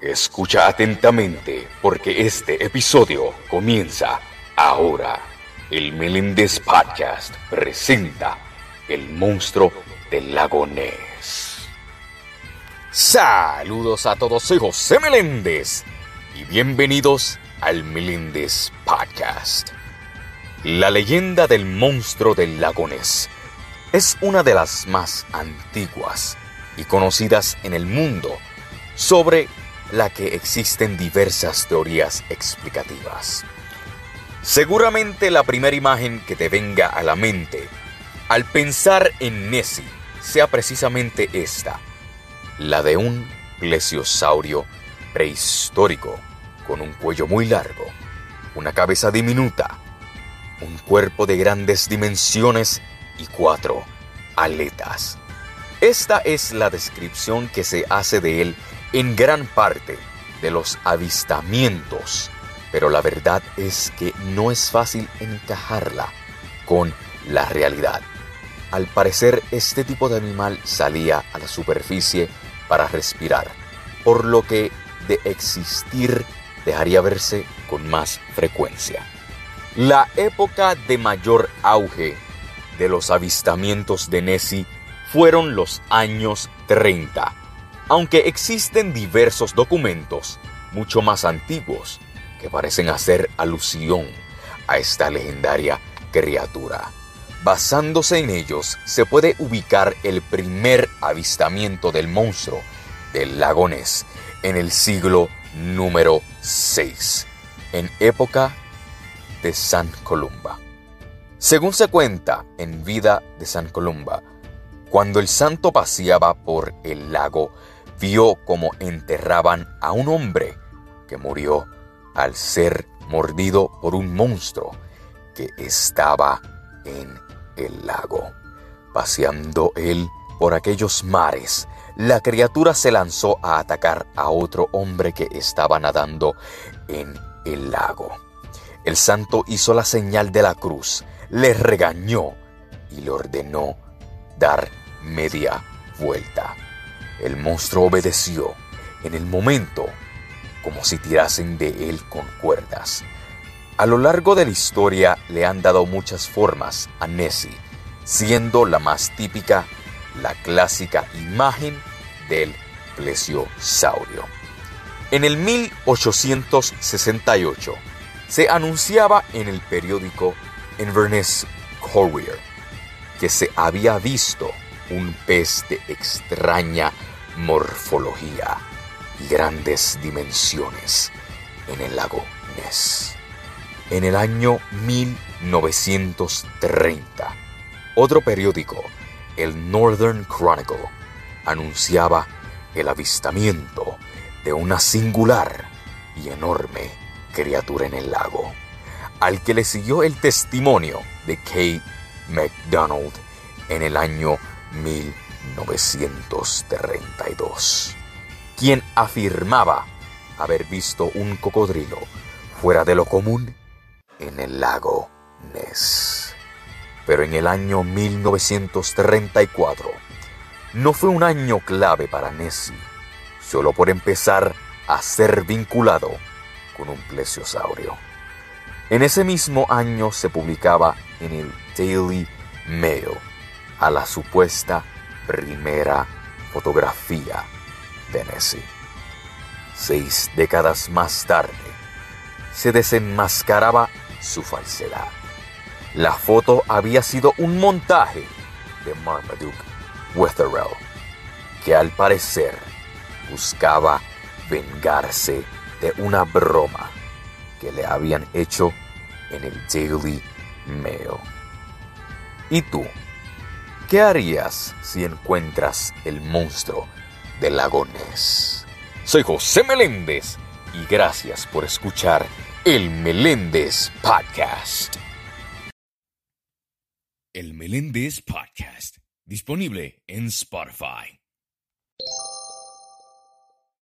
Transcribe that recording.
Escucha atentamente porque este episodio comienza ahora. El Meléndez Podcast presenta El monstruo del lago. Saludos a todos, soy José Meléndez y bienvenidos al Meléndez Podcast. La leyenda del monstruo del lago es una de las más antiguas y conocidas en el mundo sobre la que existen diversas teorías explicativas. Seguramente la primera imagen que te venga a la mente al pensar en Nessie sea precisamente esta, la de un plesiosaurio prehistórico con un cuello muy largo, una cabeza diminuta, un cuerpo de grandes dimensiones y cuatro aletas. Esta es la descripción que se hace de él en gran parte de los avistamientos, pero la verdad es que no es fácil encajarla con la realidad. Al parecer este tipo de animal salía a la superficie para respirar, por lo que de existir dejaría verse con más frecuencia. La época de mayor auge de los avistamientos de Nessie fueron los años 30 aunque existen diversos documentos mucho más antiguos que parecen hacer alusión a esta legendaria criatura. Basándose en ellos, se puede ubicar el primer avistamiento del monstruo del lago Ness en el siglo número 6, en época de San Columba. Según se cuenta en Vida de San Columba, cuando el santo paseaba por el lago vio cómo enterraban a un hombre que murió al ser mordido por un monstruo que estaba en el lago. Paseando él por aquellos mares, la criatura se lanzó a atacar a otro hombre que estaba nadando en el lago. El santo hizo la señal de la cruz, le regañó y le ordenó dar media vuelta. El monstruo obedeció en el momento como si tirasen de él con cuerdas. A lo largo de la historia le han dado muchas formas a Nessie, siendo la más típica la clásica imagen del plesiosaurio. En el 1868 se anunciaba en el periódico Inverness Courier que se había visto un pez de extraña morfología y grandes dimensiones en el lago Ness. En el año 1930, otro periódico, el Northern Chronicle, anunciaba el avistamiento de una singular y enorme criatura en el lago, al que le siguió el testimonio de Kate McDonald en el año 1932, quien afirmaba haber visto un cocodrilo fuera de lo común en el lago Ness. Pero en el año 1934 no fue un año clave para Nessie, solo por empezar a ser vinculado con un plesiosaurio. En ese mismo año se publicaba en el Daily Mail a la supuesta primera fotografía de Nessie. Seis décadas más tarde, se desenmascaraba su falsedad. La foto había sido un montaje de Marmaduke Wetherell, que al parecer buscaba vengarse de una broma que le habían hecho en el Daily Mail. ¿Y tú? ¿Qué harías si encuentras el monstruo del lago Ness? Soy José Meléndez y gracias por escuchar el Meléndez Podcast. El Meléndez Podcast, disponible en Spotify.